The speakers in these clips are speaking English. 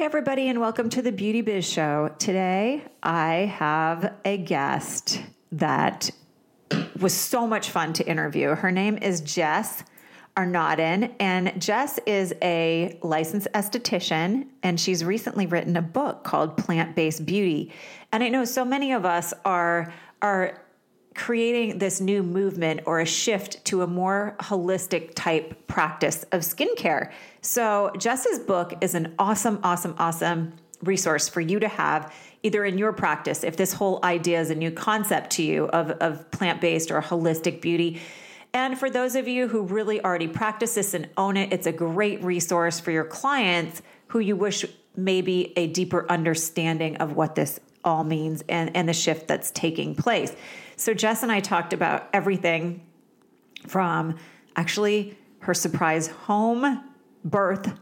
Hey, everybody, and welcome to the Beauty Biz Show. Today, I have a guest that was so much fun to interview. Her name is Jess Arnaudin, and Jess is a licensed esthetician, and she's recently written a book called Plant Based Beauty. And I know so many of us are are creating this new movement or a shift to a more holistic type practice of skincare. So, Jess's book is an awesome, awesome, awesome resource for you to have either in your practice if this whole idea is a new concept to you of, of plant-based or holistic beauty and for those of you who really already practice this and own it it's a great resource for your clients who you wish maybe a deeper understanding of what this all means and, and the shift that's taking place so Jess and I talked about everything from actually her surprise home birth.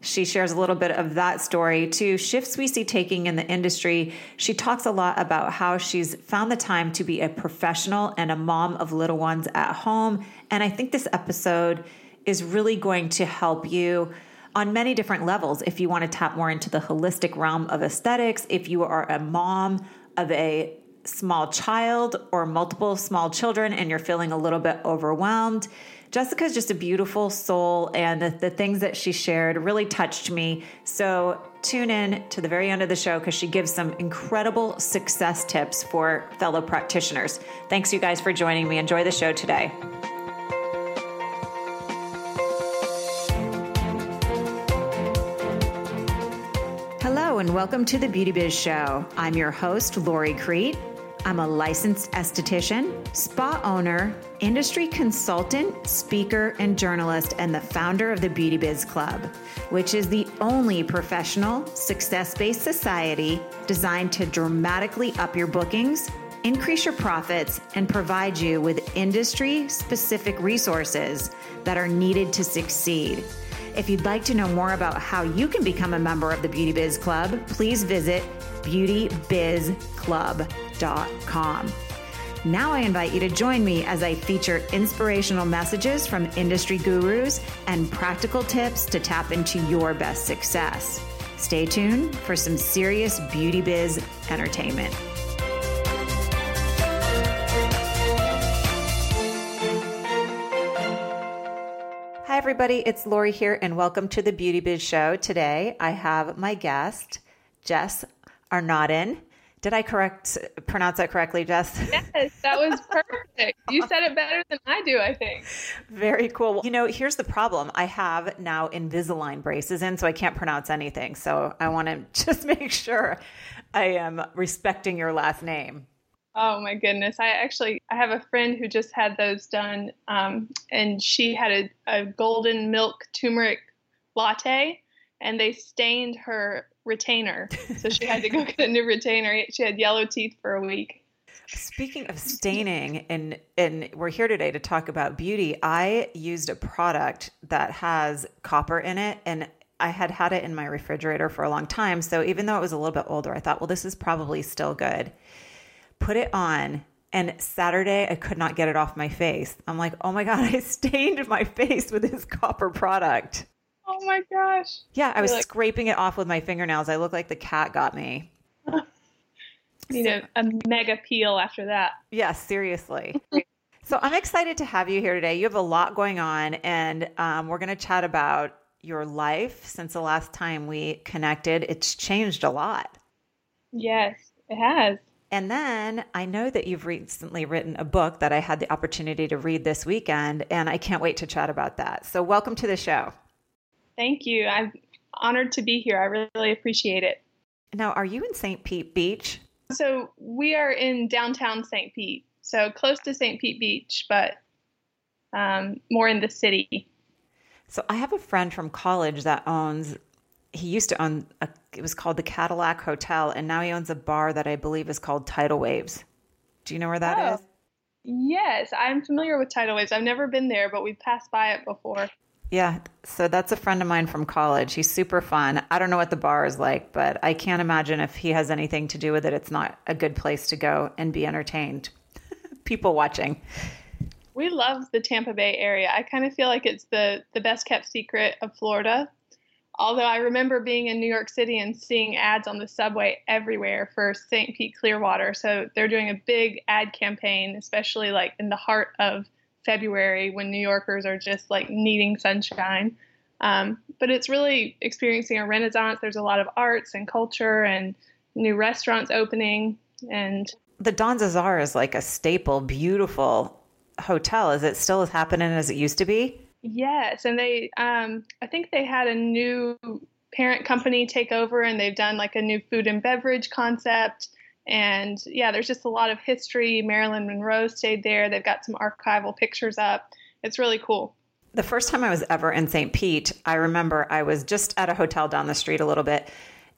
She shares a little bit of that story to shifts we see taking in the industry. She talks a lot about how she's found the time to be a professional and a mom of little ones at home. And I think this episode is really going to help you on many different levels. If you want to tap more into the holistic realm of aesthetics, if you are a mom of a small child or multiple small children and you're feeling a little bit overwhelmed, Jessica's just a beautiful soul, and the, the, things that she shared really touched me. So, tune in to the very end of the show because she gives some incredible success tips for fellow practitioners. Thanks, you guys, for joining me. Enjoy the show today. Hello, and welcome to the Beauty Biz Show. I'm your host, Lori Crete. I'm a licensed esthetician, spa owner, industry consultant, speaker, and journalist, and the founder of the Beauty Biz Club, which is the only professional, success based society designed to dramatically up your bookings, increase your profits, and provide you with industry specific resources that are needed to succeed. If you'd like to know more about how you can become a member of the Beauty Biz Club, please visit beautybizclub.com. Now I invite you to join me as I feature inspirational messages from industry gurus and practical tips to tap into your best success. Stay tuned for some serious beauty biz entertainment. Hi, everybody. It's Lori here, and welcome to the Beauty Biz Show. Today, I have my guest, Jess Arnaudin. Did I correct pronounce that correctly, Jess? Yes, that was perfect. you said it better than I do, I think. Very cool. Well, You know, here's the problem. I have now Invisalign braces in, so I can't pronounce anything. So I want to just make sure I am respecting your last name. Oh my goodness! I actually I have a friend who just had those done, um, and she had a, a golden milk turmeric latte, and they stained her retainer, so she had to go get a new retainer. She had yellow teeth for a week. Speaking of staining, and and we're here today to talk about beauty. I used a product that has copper in it, and I had had it in my refrigerator for a long time. So even though it was a little bit older, I thought, well, this is probably still good put it on and Saturday, I could not get it off my face. I'm like, oh my God, I stained my face with this copper product. Oh my gosh. Yeah, I was like, scraping it off with my fingernails. I look like the cat got me. You know, a mega peel after that. Yeah, seriously. so I'm excited to have you here today. You have a lot going on, and um, we're going to chat about your life since the last time we connected. It's changed a lot. Yes, it has. And then I know that you've recently written a book that I had the opportunity to read this weekend, and I can't wait to chat about that. So, welcome to the show. Thank you. I'm honored to be here. I really appreciate it. Now, are you in St. Pete Beach? So, we are in downtown St. Pete, so close to St. Pete Beach, but um, more in the city. So, I have a friend from college that owns he used to own a, it was called the Cadillac Hotel, and now he owns a bar that I believe is called Tidal Waves. Do you know where that oh, is? Yes, I'm familiar with Tidal Waves. I've never been there, but we've passed by it before. Yeah, so that's a friend of mine from college. He's super fun. I don't know what the bar is like, but I can't imagine if he has anything to do with it, it's not a good place to go and be entertained. People watching. We love the Tampa Bay area. I kind of feel like it's the the best kept secret of Florida Although I remember being in New York City and seeing ads on the subway everywhere for St. Pete Clearwater. So they're doing a big ad campaign, especially like in the heart of February when New Yorkers are just like needing sunshine. Um, but it's really experiencing a renaissance. There's a lot of arts and culture and new restaurants opening. And the Don CeSar is like a staple, beautiful hotel. Is it still as happening as it used to be? Yes, and they, um, I think they had a new parent company take over, and they've done like a new food and beverage concept. And yeah, there's just a lot of history. Marilyn Monroe stayed there. They've got some archival pictures up. It's really cool. The first time I was ever in St. Pete, I remember I was just at a hotel down the street a little bit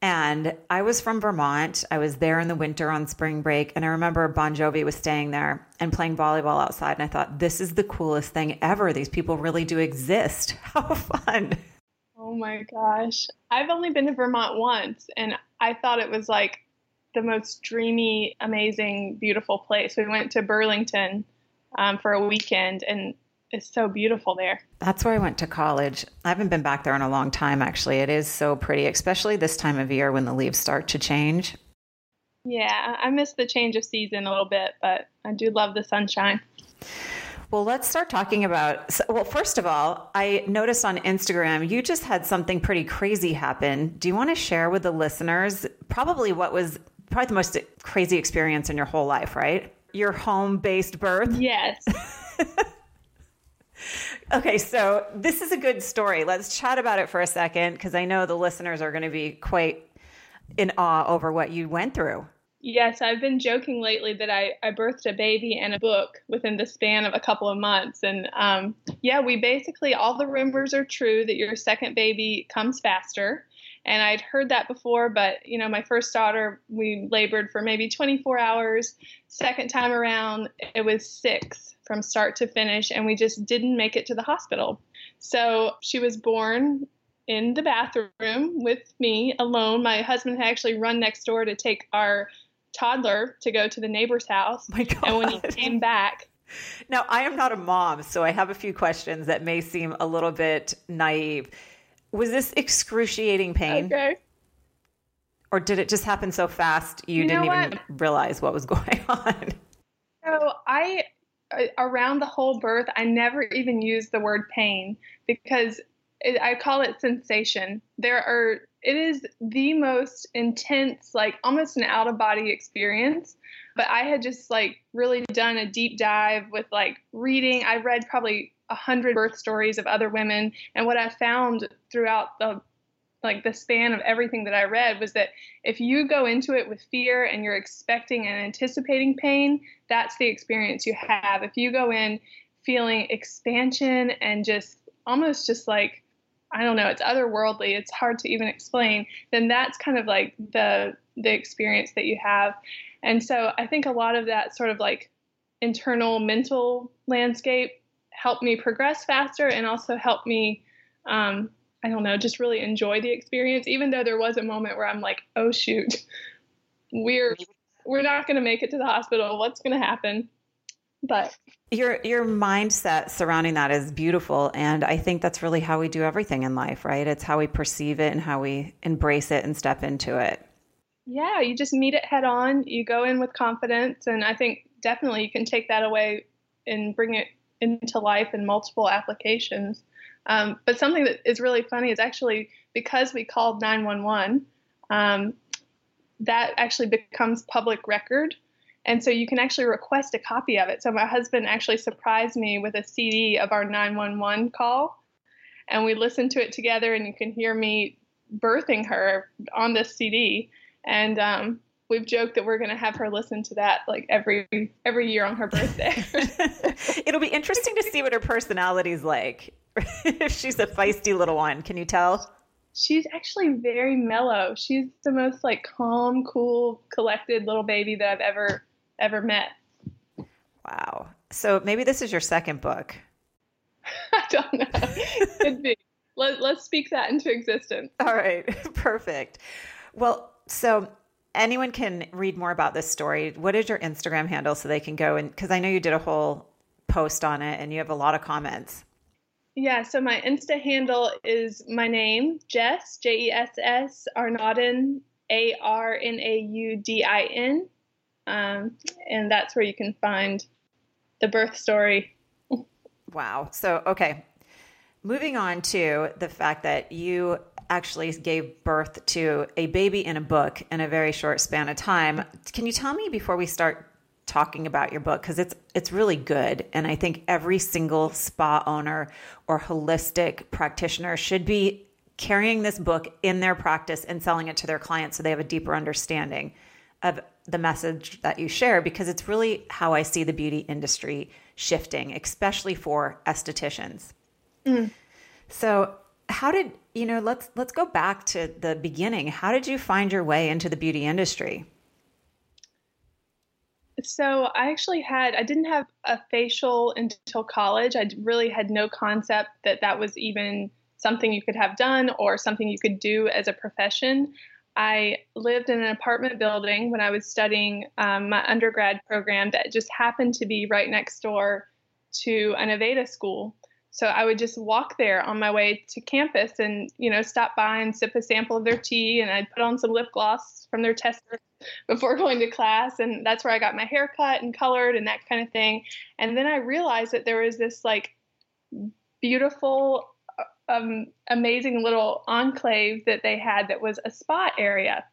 and I was from Vermont. I was there in the winter on spring break. And I remember Bon Jovi was staying there and playing volleyball outside. And I thought, this is the coolest thing ever. These people really do exist. How fun. Oh my gosh. I've only been to Vermont once. And I thought it was like the most dreamy, amazing, beautiful place. We went to Burlington um, for a weekend. And it's so beautiful there. That's where I went to college. I haven't been back there in a long time, actually. It is so pretty, especially this time of year when the leaves start to change. Yeah, I miss the change of season a little bit, but I do love the sunshine. Well, let's start talking about. Well, first of all, I noticed on Instagram you just had something pretty crazy happen. Do you want to share with the listeners probably what was probably the most crazy experience in your whole life, right? Your home based birth? Yes. Okay, so this is a good story. Let's chat about it for a second because I know the listeners are going to be quite in awe over what you went through. Yes, I've been joking lately that I, I birthed a baby and a book within the span of a couple of months. And um, yeah, we basically, all the rumors are true that your second baby comes faster. And I'd heard that before, but you know, my first daughter, we labored for maybe 24 hours. Second time around, it was six from start to finish, and we just didn't make it to the hospital. So she was born in the bathroom with me alone. My husband had actually run next door to take our toddler to go to the neighbor's house. My God. And when he came back, now I am not a mom, so I have a few questions that may seem a little bit naive. Was this excruciating pain? Okay. Or did it just happen so fast you, you didn't even realize what was going on? So I uh, around the whole birth, I never even used the word pain because it, I call it sensation. There are, it is the most intense, like almost an out of body experience. But I had just like really done a deep dive with like reading. I read probably a hundred birth stories of other women, and what I found throughout the like the span of everything that I read was that if you go into it with fear and you're expecting and anticipating pain, that's the experience you have. If you go in feeling expansion and just almost just like I don't know, it's otherworldly, it's hard to even explain, then that's kind of like the the experience that you have. And so I think a lot of that sort of like internal mental landscape helped me progress faster and also helped me um, I don't know, just really enjoy the experience, even though there was a moment where I'm like, oh shoot, we're we're not going to make it to the hospital. What's going to happen? But your your mindset surrounding that is beautiful, and I think that's really how we do everything in life, right? It's how we perceive it and how we embrace it and step into it. Yeah, you just meet it head on. You go in with confidence, and I think definitely you can take that away and bring it into life in multiple applications. Um, but something that is really funny is actually because we called 911, um, that actually becomes public record. And so you can actually request a copy of it. So my husband actually surprised me with a CD of our 911 call. And we listened to it together, and you can hear me birthing her on this CD. And um, we've joked that we're going to have her listen to that like every every year on her birthday. It'll be interesting to see what her personality's like. if she's a feisty little one. Can you tell? She's actually very mellow. She's the most like calm, cool, collected little baby that I've ever ever met. Wow. So maybe this is your second book. I don't know. Could be. Let, let's speak that into existence. All right. Perfect. Well, so anyone can read more about this story. What is your Instagram handle so they can go and because I know you did a whole post on it and you have a lot of comments. Yeah, so my Insta handle is my name, Jess, J E S S, Arnaudin, A R N A U D I N. Um, and that's where you can find the birth story. Wow. So, okay. Moving on to the fact that you actually gave birth to a baby in a book in a very short span of time. Can you tell me before we start talking about your book because it's it's really good and I think every single spa owner or holistic practitioner should be carrying this book in their practice and selling it to their clients so they have a deeper understanding of the message that you share because it's really how I see the beauty industry shifting, especially for estheticians. Mm. So, how did you know? Let's let's go back to the beginning. How did you find your way into the beauty industry? So I actually had I didn't have a facial until college. I really had no concept that that was even something you could have done or something you could do as a profession. I lived in an apartment building when I was studying um, my undergrad program that just happened to be right next door to an Aveda school. So I would just walk there on my way to campus and, you know, stop by and sip a sample of their tea and I'd put on some lip gloss from their tester before going to class. And that's where I got my hair cut and colored and that kind of thing. And then I realized that there was this like beautiful, uh, um, amazing little enclave that they had that was a spa area.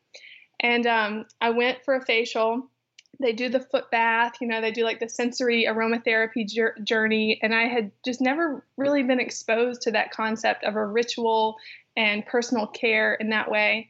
And um, I went for a facial they do the foot bath, you know, they do like the sensory aromatherapy journey. And I had just never really been exposed to that concept of a ritual and personal care in that way.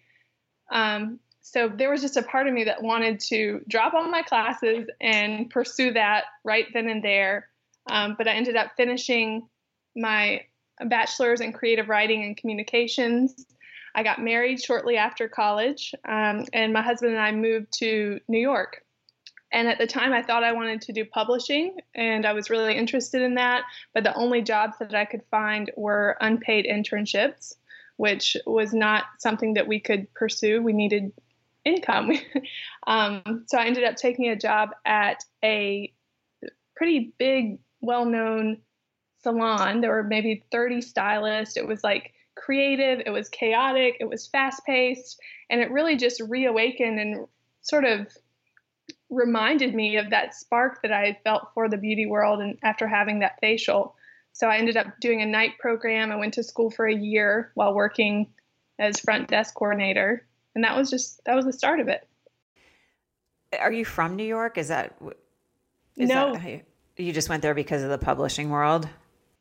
Um, so there was just a part of me that wanted to drop all my classes and pursue that right then and there. Um, but I ended up finishing my bachelor's in creative writing and communications. I got married shortly after college, um, and my husband and I moved to New York. And at the time, I thought I wanted to do publishing, and I was really interested in that. But the only jobs that I could find were unpaid internships, which was not something that we could pursue. We needed income. um, so I ended up taking a job at a pretty big, well known salon. There were maybe 30 stylists. It was like creative, it was chaotic, it was fast paced, and it really just reawakened and sort of reminded me of that spark that I had felt for the beauty world and after having that facial. So I ended up doing a night program. I went to school for a year while working as front desk coordinator, and that was just that was the start of it. Are you from New York? Is that is no? That, you just went there because of the publishing world.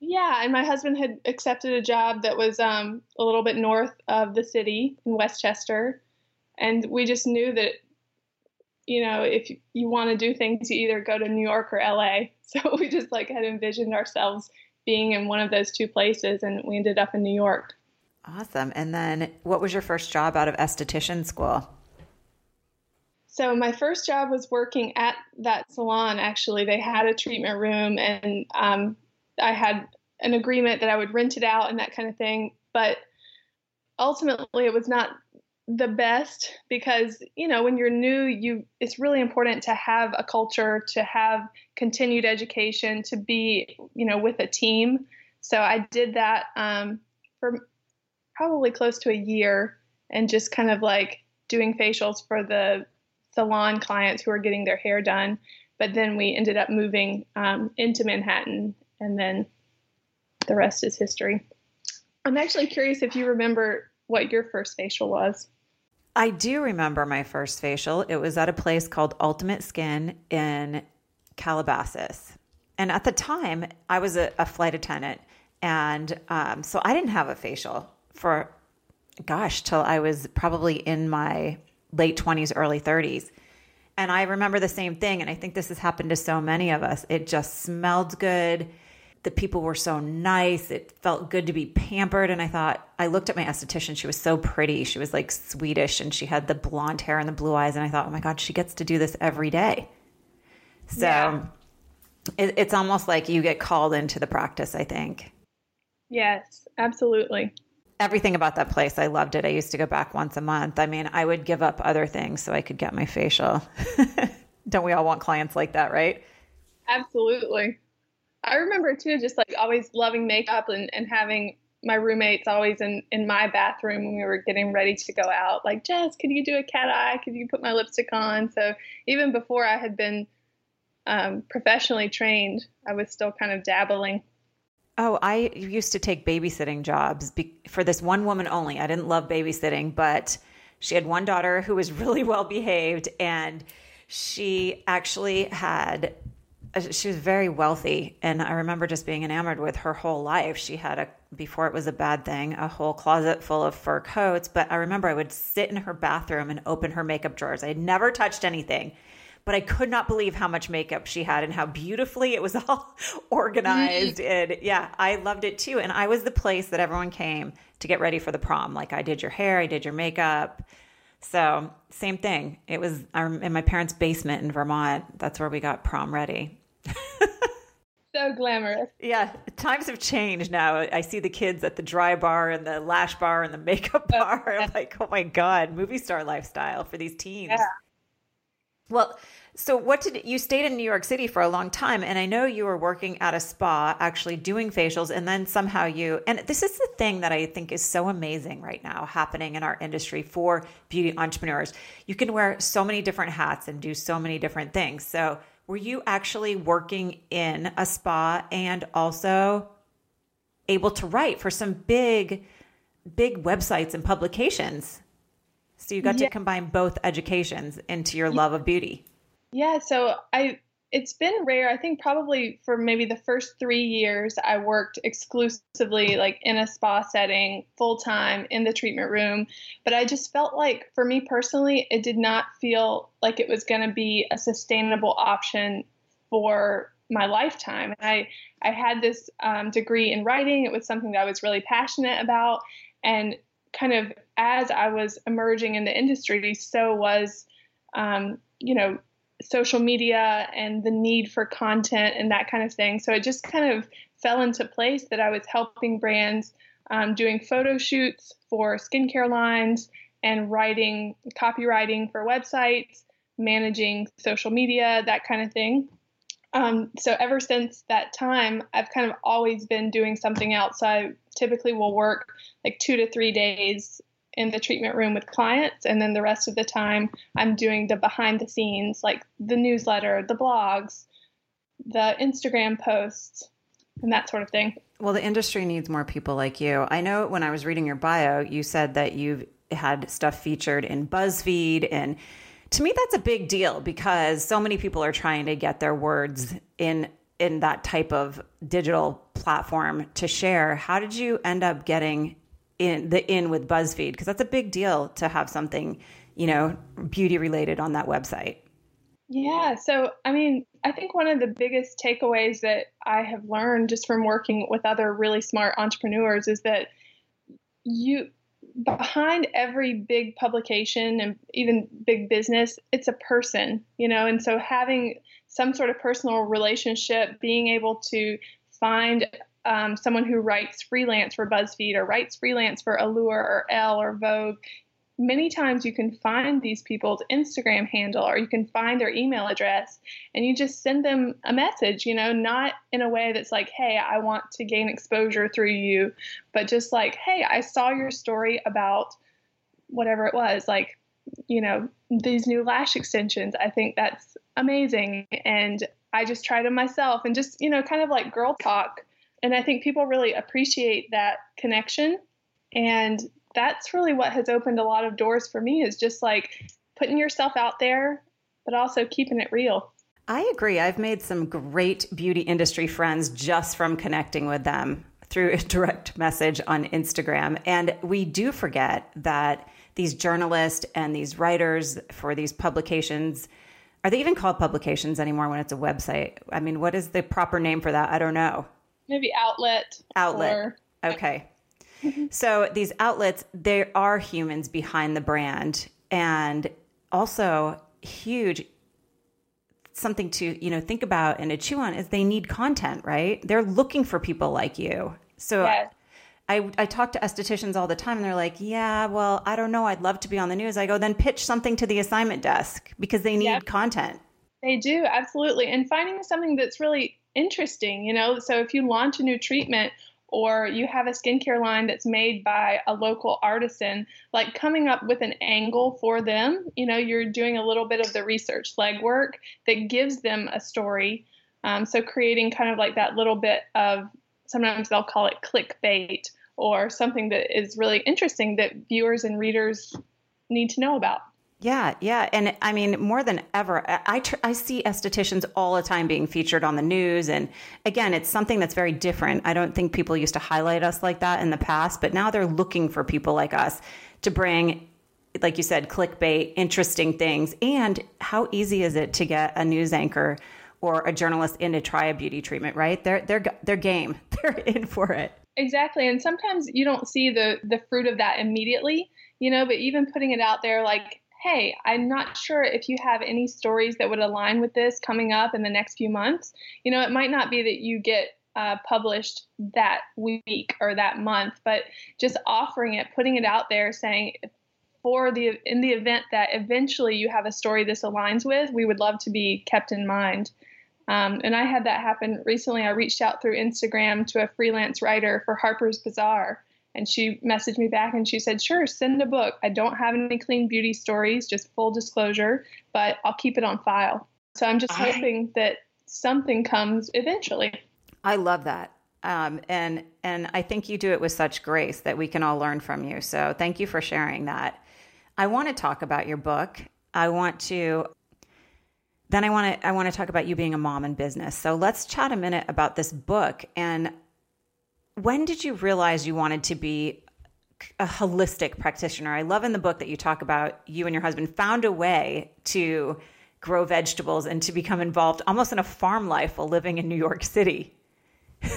Yeah, and my husband had accepted a job that was um, a little bit north of the city in Westchester, and we just knew that you know, if you want to do things, you either go to New York or LA. So we just like had envisioned ourselves being in one of those two places, and we ended up in New York. Awesome. And then, what was your first job out of esthetician school? So my first job was working at that salon. Actually, they had a treatment room, and um, I had an agreement that I would rent it out and that kind of thing. But ultimately, it was not the best because you know when you're new you it's really important to have a culture to have continued education to be you know with a team. So i did that um, for probably close to a year and just kind of like doing facials for the salon clients who are getting their hair done. But then we ended up moving um, into manhattan and then the rest is history. I'm actually curious if you remember what your first facial was I do remember my first facial. It was at a place called Ultimate Skin in Calabasas. And at the time, I was a, a flight attendant. And um, so I didn't have a facial for, gosh, till I was probably in my late 20s, early 30s. And I remember the same thing. And I think this has happened to so many of us. It just smelled good the people were so nice. It felt good to be pampered. And I thought, I looked at my esthetician. She was so pretty. She was like Swedish and she had the blonde hair and the blue eyes. And I thought, oh my God, she gets to do this every day. So yeah. it, it's almost like you get called into the practice, I think. Yes, absolutely. Everything about that place, I loved it. I used to go back once a month. I mean, I would give up other things so I could get my facial. Don't we all want clients like that, right? Absolutely. I remember too, just like always loving makeup and, and having my roommates always in, in my bathroom when we were getting ready to go out, like, Jess, could you do a cat eye? Could you put my lipstick on? So even before I had been um, professionally trained, I was still kind of dabbling. Oh, I used to take babysitting jobs be- for this one woman only. I didn't love babysitting, but she had one daughter who was really well behaved, and she actually had Uh, she was very wealthy and i remember just being enamored with her whole life. She had a before it was a bad thing a whole closet full of fur coats but i remember i would sit in her bathroom and open her makeup drawers. I had never touched anything but i could not believe how much makeup she had and how beautifully it was all organized. Mm-hmm. And yeah i loved it too. And i was the place that everyone came to get ready for the prom. Like i did your hair i did your makeup. So same thing. It was um, in my parents basement in vermont that's where we got prom ready so glamorous. Yeah, times have changed now. I see the kids at the dry bar and the lash bar and the makeup bar. I'm like, oh my God, movie star lifestyle for these teens. Yeah. Well, so what did you stayed in New York City for a long time and I know you were working at a spa actually doing facials and then somehow you and this is the thing that I think is so amazing right now happening in our industry for beauty entrepreneurs. You can wear so many different hats and do so many different things. So were you actually working in a spa and also able to write for some big big websites and publications so you got yeah. to combine both educations into your love of beauty yeah so i it's been rare. I think probably for maybe the first three years, I worked exclusively like in a spa setting, full time in the treatment room. But I just felt like, for me personally, it did not feel like it was going to be a sustainable option for my lifetime. And I I had this um, degree in writing. It was something that I was really passionate about, and kind of as I was emerging in the industry, so was um, you know social media and the need for content and that kind of thing. So it just kind of fell into place that I was helping brands um, doing photo shoots for skincare lines and writing copywriting for websites, managing social media, that kind of thing. Um, so ever since that time, I've kind of always been doing something else. So I typically will work like two to three days in the treatment room with clients and then the rest of the time i'm doing the behind the scenes like the newsletter the blogs the instagram posts and that sort of thing. Well the industry needs more people like you. I know when i was reading your bio you said that you've had stuff featured in buzzfeed and to me that's a big deal because so many people are trying to get their words in in that type of digital platform to share. How did you end up getting in the in with BuzzFeed because that's a big deal to have something, you know, beauty related on that website. Yeah, so I mean, I think one of the biggest takeaways that I have learned just from working with other really smart entrepreneurs is that you behind every big publication and even big business, it's a person, you know, and so having some sort of personal relationship, being able to find um, someone who writes freelance for BuzzFeed or writes freelance for Allure or Elle or Vogue, many times you can find these people's Instagram handle or you can find their email address and you just send them a message, you know, not in a way that's like, hey, I want to gain exposure through you, but just like, hey, I saw your story about whatever it was, like, you know, these new lash extensions. I think that's amazing. And I just tried them myself and just, you know, kind of like girl talk and I think people really appreciate that connection. And that's really what has opened a lot of doors for me is just like putting yourself out there, but also keeping it real. I agree. I've made some great beauty industry friends just from connecting with them through a direct message on Instagram. And we do forget that these journalists and these writers for these publications are they even called publications anymore when it's a website? I mean, what is the proper name for that? I don't know maybe outlet. Outlet. Or, okay. Mm-hmm. so these outlets, there are humans behind the brand, and also huge something to you know think about and to chew on is they need content right they're looking for people like you so yes. I, I talk to estheticians all the time and they're like, yeah, well, I don't know. I'd love to be on the news. I go, then pitch something to the assignment desk because they need yep. content. They do, absolutely. And finding something that's really interesting, you know. So if you launch a new treatment or you have a skincare line that's made by a local artisan, like coming up with an angle for them, you know, you're doing a little bit of the research legwork that gives them a story. Um, so creating kind of like that little bit of sometimes they'll call it clickbait or something that is really interesting that viewers and readers need to know about. Yeah, yeah, and I mean more than ever, I tr- I see estheticians all the time being featured on the news, and again, it's something that's very different. I don't think people used to highlight us like that in the past, but now they're looking for people like us to bring, like you said, clickbait, interesting things. And how easy is it to get a news anchor or a journalist in to try a beauty treatment? Right? They're they're they're game. They're in for it. Exactly, and sometimes you don't see the the fruit of that immediately, you know. But even putting it out there, like hey, I'm not sure if you have any stories that would align with this coming up in the next few months. You know, it might not be that you get uh, published that week or that month, but just offering it, putting it out there, saying, for the in the event that eventually you have a story this aligns with, we would love to be kept in mind. Um, and I had that happen recently. I reached out through Instagram to a freelance writer for Harper's Bazaar, and she messaged me back and she said, Sure, send a book. I don't have any clean beauty stories, just full disclosure, but I'll keep it on file. So I'm just I, hoping that something comes eventually. I love that. Um, and and I think you do it with such grace that we can all learn from you. So thank you for sharing that. I want to talk about your book. I want to then I want to I want to talk about you being a mom in business. So let's chat a minute about this book and when did you realize you wanted to be a holistic practitioner? I love in the book that you talk about you and your husband found a way to grow vegetables and to become involved almost in a farm life while living in New York City. Is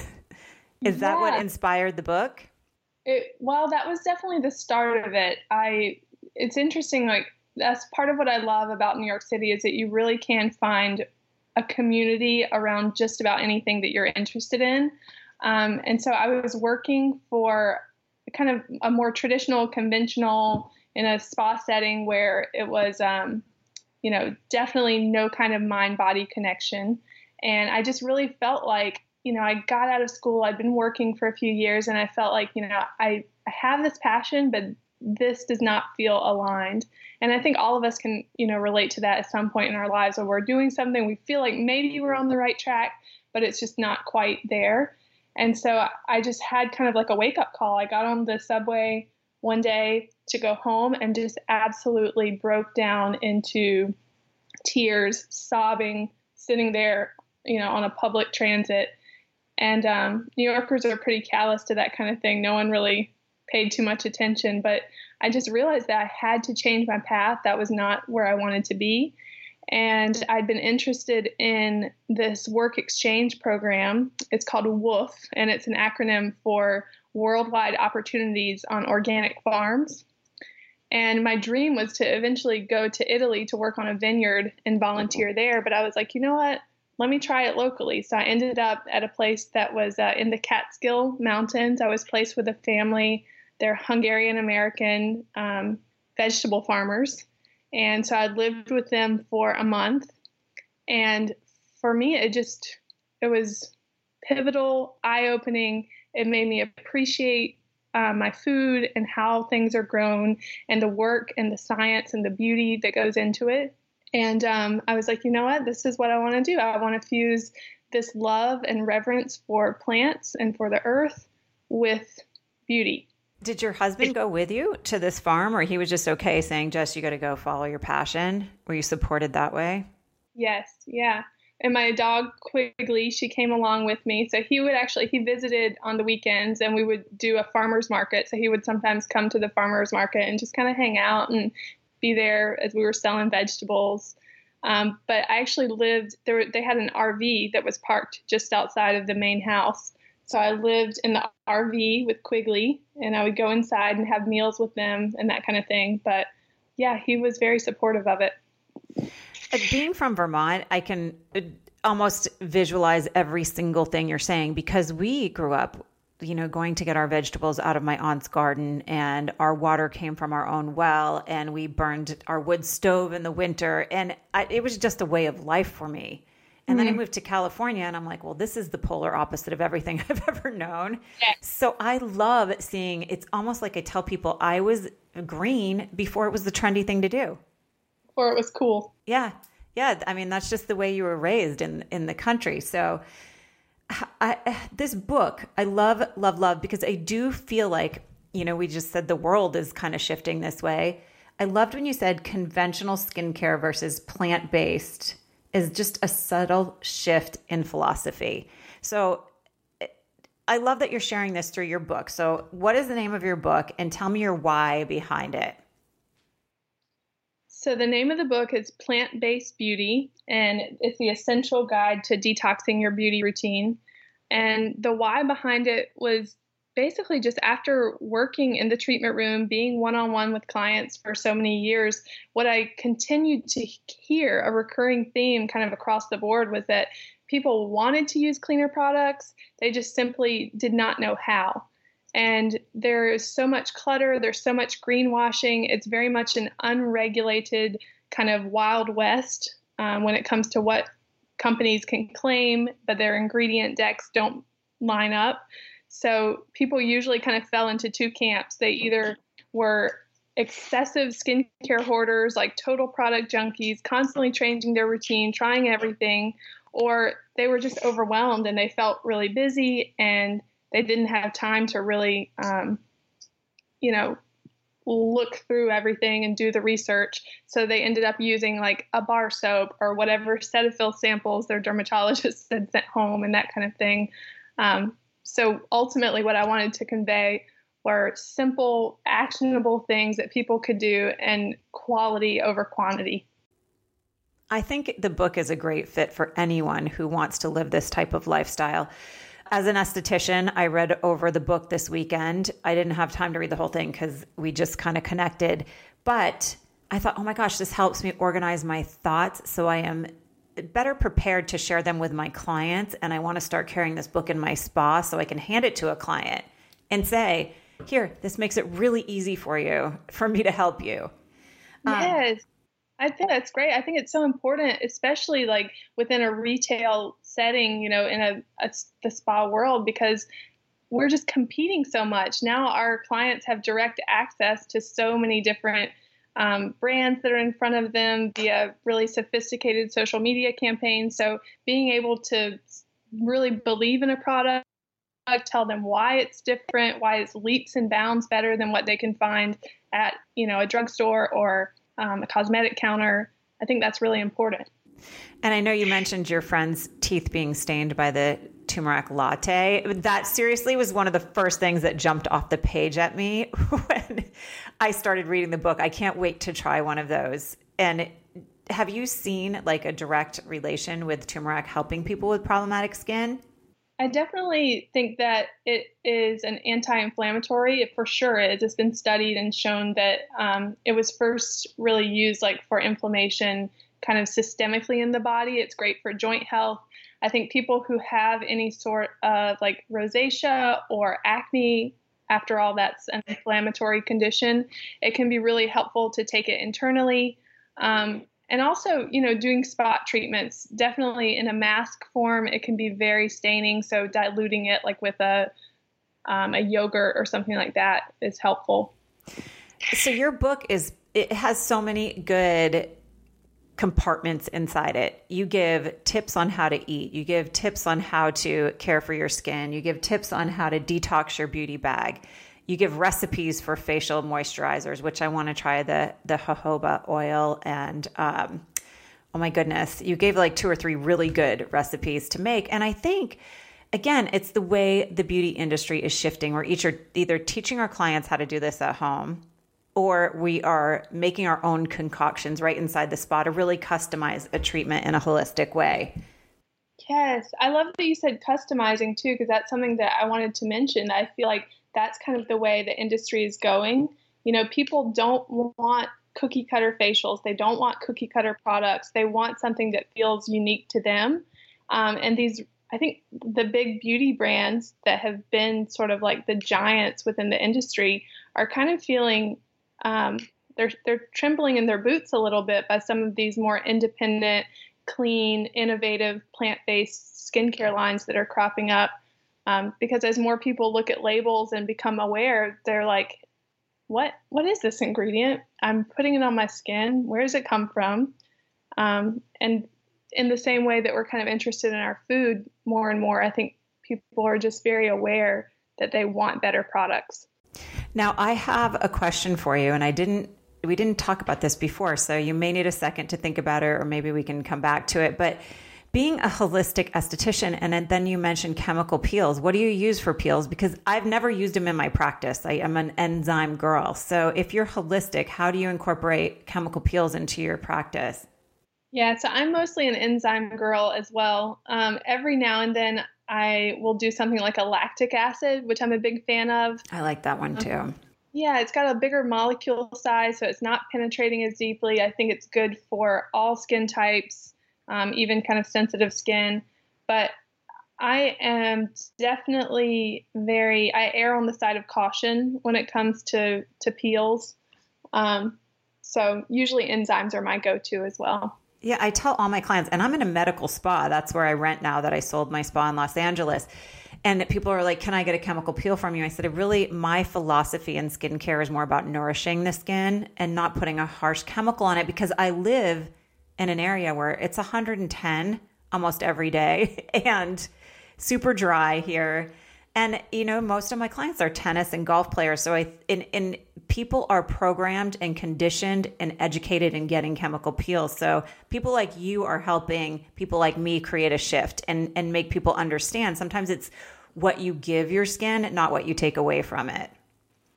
yeah. that what inspired the book? It, well, that was definitely the start of it. I it's interesting like that's part of what I love about New York City is that you really can find a community around just about anything that you're interested in. Um, and so I was working for kind of a more traditional, conventional in a spa setting where it was, um, you know, definitely no kind of mind body connection. And I just really felt like, you know, I got out of school, I'd been working for a few years, and I felt like, you know, I, I have this passion, but this does not feel aligned. And I think all of us can, you know, relate to that at some point in our lives where we're doing something, we feel like maybe we're on the right track, but it's just not quite there. And so I just had kind of like a wake up call. I got on the subway one day to go home and just absolutely broke down into tears, sobbing, sitting there, you know, on a public transit. And um, New Yorkers are pretty callous to that kind of thing. No one really paid too much attention, but I just realized that I had to change my path. That was not where I wanted to be and I'd been interested in this work exchange program. It's called WWOOF, and it's an acronym for Worldwide Opportunities on Organic Farms. And my dream was to eventually go to Italy to work on a vineyard and volunteer there. But I was like, you know what? Let me try it locally. So I ended up at a place that was uh, in the Catskill Mountains. I was placed with a family. They're Hungarian American um, vegetable farmers and so I lived with them for a month. And for me, it just, it was pivotal, eye opening. It made me appreciate uh, my food and how things are grown and the work and the science and the beauty that goes into it. And um, I was like, you know what? This is what I want to do. I want to fuse this love and reverence for plants and for the earth with beauty. Did your husband go with you to this farm or he was just okay saying, Jess, you got to go follow your passion? Were you supported that way? Yes, yeah. And my dog Quigley, she came along with me. So he would actually, he visited on the weekends and we would do a farmer's market. So he would sometimes come to the farmer's market and just kind of hang out and be there as we were selling vegetables. Um, but I actually lived there. They had an RV that was parked just outside of the main house. So I lived in the RV with Quigley and I would go inside and have meals with them and that kind of thing. But yeah, he was very supportive of it. Uh, being from Vermont, I can uh, almost visualize every single thing you're saying because we grew up, you know, going to get our vegetables out of my aunt's garden and our water came from our own well and we burned our wood stove in the winter. And I, it was just a way of life for me. And mm-hmm. then I moved to California and I'm like, well, this is the polar opposite of everything I've ever known. Yeah. So I love seeing it's almost like I tell people I was green before it was the trendy thing to do. Before it was cool. Yeah. Yeah. I mean, that's just the way you were raised in, in the country. So I, this book, I love, love, love because I do feel like, you know, we just said the world is kind of shifting this way. I loved when you said conventional skincare versus plant based is just a subtle shift in philosophy. So I love that you're sharing this through your book. So, what is the name of your book and tell me your why behind it? So, the name of the book is Plant Based Beauty, and it's the essential guide to detoxing your beauty routine. And the why behind it was basically just after working in the treatment room, being one on one with clients for so many years, what I continued to hear a recurring theme kind of across the board was that people wanted to use cleaner products, they just simply did not know how. And there is so much clutter, there's so much greenwashing. It's very much an unregulated kind of wild west um, when it comes to what companies can claim, but their ingredient decks don't line up. So people usually kind of fell into two camps. They either were excessive skincare hoarders, like total product junkies, constantly changing their routine, trying everything, or they were just overwhelmed and they felt really busy and they didn't have time to really, um, you know, look through everything and do the research. So they ended up using like a bar soap or whatever Cetaphil samples their dermatologist had sent home and that kind of thing. Um, so ultimately, what I wanted to convey were simple, actionable things that people could do and quality over quantity. I think the book is a great fit for anyone who wants to live this type of lifestyle. As an esthetician, I read over the book this weekend. I didn't have time to read the whole thing because we just kind of connected. But I thought, oh my gosh, this helps me organize my thoughts so I am better prepared to share them with my clients. And I want to start carrying this book in my spa so I can hand it to a client and say, here, this makes it really easy for you, for me to help you. Um, yes. I think that's great. I think it's so important, especially like within a retail setting, you know, in a, a the spa world, because we're just competing so much. Now our clients have direct access to so many different um, brands that are in front of them via really sophisticated social media campaigns. So being able to really believe in a product, tell them why it's different, why it's leaps and bounds better than what they can find at you know a drugstore or um, a cosmetic counter. I think that's really important. And I know you mentioned your friend's teeth being stained by the turmeric latte. That seriously was one of the first things that jumped off the page at me when I started reading the book. I can't wait to try one of those. And have you seen like a direct relation with turmeric helping people with problematic skin? I definitely think that it is an anti-inflammatory. It for sure is. It's been studied and shown that um, it was first really used like for inflammation, kind of systemically in the body. It's great for joint health. I think people who have any sort of like rosacea or acne, after all, that's an inflammatory condition. It can be really helpful to take it internally. Um, and also, you know, doing spot treatments, definitely in a mask form, it can be very staining. So diluting it like with a, um, a yogurt or something like that is helpful. So your book is, it has so many good compartments inside it. You give tips on how to eat. You give tips on how to care for your skin. You give tips on how to detox your beauty bag. You give recipes for facial moisturizers, which I want to try the the jojoba oil and um, oh my goodness, you gave like two or three really good recipes to make. And I think again, it's the way the beauty industry is shifting. We're each are either teaching our clients how to do this at home or we are making our own concoctions right inside the spa to really customize a treatment in a holistic way. Yes, I love that you said customizing too, because that's something that I wanted to mention. I feel like that's kind of the way the industry is going. You know, people don't want cookie cutter facials, they don't want cookie cutter products, they want something that feels unique to them. Um, and these I think the big beauty brands that have been sort of like the giants within the industry are kind of feeling um, they're they're trembling in their boots a little bit by some of these more independent clean, innovative, plant based skincare lines that are cropping up. Um, because as more people look at labels and become aware, they're like, what what is this ingredient? I'm putting it on my skin. Where does it come from? Um, and in the same way that we're kind of interested in our food more and more, I think people are just very aware that they want better products. Now, I have a question for you, and I didn't. We didn't talk about this before, so you may need a second to think about it, or maybe we can come back to it. But being a holistic esthetician, and then you mentioned chemical peels. What do you use for peels? Because I've never used them in my practice. I am an enzyme girl. So if you're holistic, how do you incorporate chemical peels into your practice? Yeah, so I'm mostly an enzyme girl as well. Um, every now and then I will do something like a lactic acid, which I'm a big fan of. I like that one too. Um, yeah, it's got a bigger molecule size, so it's not penetrating as deeply. I think it's good for all skin types, um, even kind of sensitive skin. But I am definitely very, I err on the side of caution when it comes to, to peels. Um, so usually enzymes are my go to as well. Yeah, I tell all my clients, and I'm in a medical spa. That's where I rent now that I sold my spa in Los Angeles. And people are like, Can I get a chemical peel from you? I said, Really, my philosophy in skincare is more about nourishing the skin and not putting a harsh chemical on it because I live in an area where it's 110 almost every day and super dry here. And you know, most of my clients are tennis and golf players. So I in in people are programmed and conditioned and educated in getting chemical peels. So people like you are helping people like me create a shift and and make people understand. Sometimes it's what you give your skin, not what you take away from it.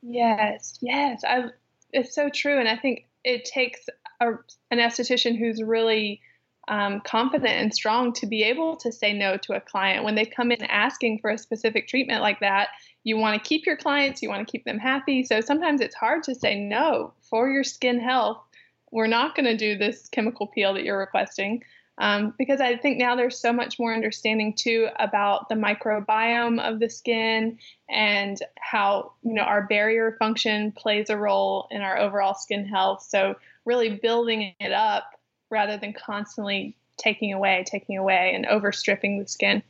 Yes, yes. I it's so true and I think it takes a, an esthetician who's really um, confident and strong to be able to say no to a client when they come in asking for a specific treatment like that. You want to keep your clients, you want to keep them happy. So sometimes it's hard to say no for your skin health. We're not going to do this chemical peel that you're requesting. Um, because I think now there's so much more understanding too about the microbiome of the skin and how you know our barrier function plays a role in our overall skin health. So really building it up rather than constantly taking away, taking away, and overstripping the skin.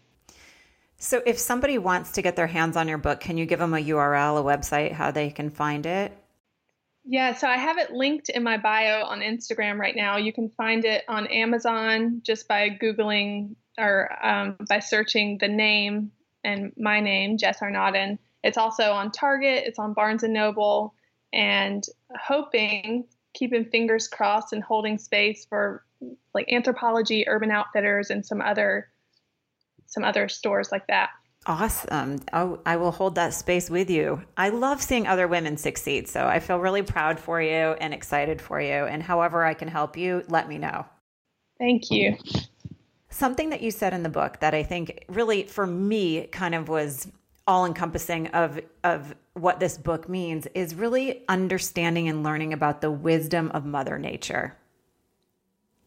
So, if somebody wants to get their hands on your book, can you give them a URL, a website, how they can find it? Yeah, so I have it linked in my bio on Instagram right now. You can find it on Amazon just by Googling or um, by searching the name and my name, Jess Arnaudin. It's also on Target, it's on Barnes and Noble, and hoping keeping fingers crossed and holding space for like Anthropologie, Urban Outfitters, and some other some other stores like that. Awesome. Oh, I will hold that space with you. I love seeing other women succeed. So I feel really proud for you and excited for you. And however I can help you, let me know. Thank you. Something that you said in the book that I think really for me kind of was all encompassing of of what this book means is really understanding and learning about the wisdom of mother nature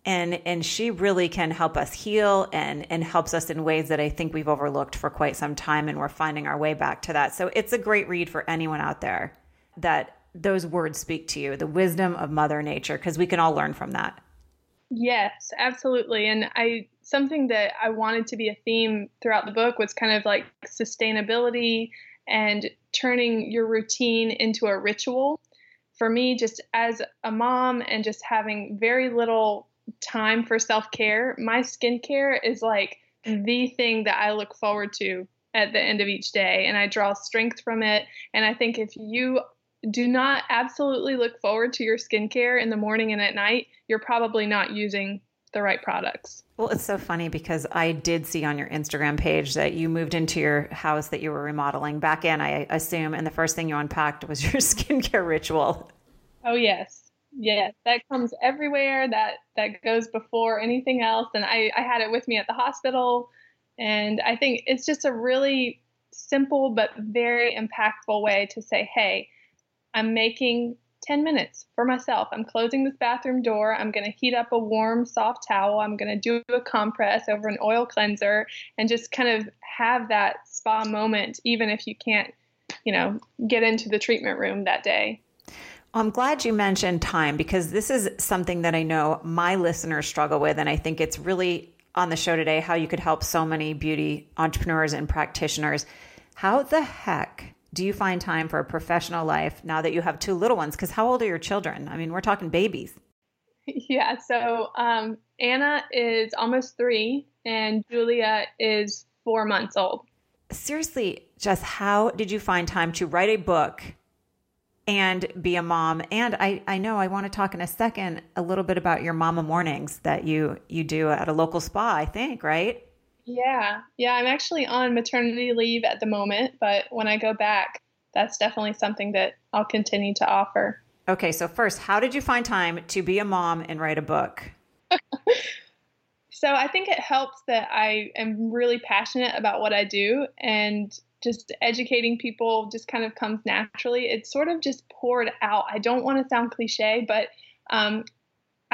and and she really can help us heal and and helps us in ways that I think we've overlooked for quite some time and we're finding our way back to that. So it's a great read for anyone out there that those words speak to you, the wisdom of mother nature because we can all learn from that. Yes, absolutely. And I something that I wanted to be a theme throughout the book was kind of like sustainability and turning your routine into a ritual. For me, just as a mom and just having very little time for self care, my skincare is like the thing that I look forward to at the end of each day. And I draw strength from it. And I think if you do not absolutely look forward to your skincare in the morning and at night, you're probably not using the right products. Well, it's so funny because I did see on your Instagram page that you moved into your house that you were remodeling back in, I assume, and the first thing you unpacked was your skincare ritual. Oh, yes. Yes, that comes everywhere. That that goes before anything else. And I, I had it with me at the hospital. And I think it's just a really simple but very impactful way to say, hey, I'm making 10 minutes for myself. I'm closing this bathroom door. I'm going to heat up a warm, soft towel. I'm going to do a compress over an oil cleanser and just kind of have that spa moment, even if you can't, you know, get into the treatment room that day. I'm glad you mentioned time because this is something that I know my listeners struggle with. And I think it's really on the show today how you could help so many beauty entrepreneurs and practitioners. How the heck do you find time for a professional life now that you have two little ones? Because how old are your children? I mean, we're talking babies. Yeah. So um, Anna is almost three, and Julia is four months old. Seriously, Jess, how did you find time to write a book and be a mom. And I, I know I want to talk in a second a little bit about your mama mornings that you you do at a local spa, I think, right? Yeah. Yeah, I'm actually on maternity leave at the moment, but when I go back, that's definitely something that I'll continue to offer. Okay, so first, how did you find time to be a mom and write a book? so I think it helps that I am really passionate about what I do and just educating people just kind of comes naturally. It's sort of just poured out. I don't want to sound cliche, but um,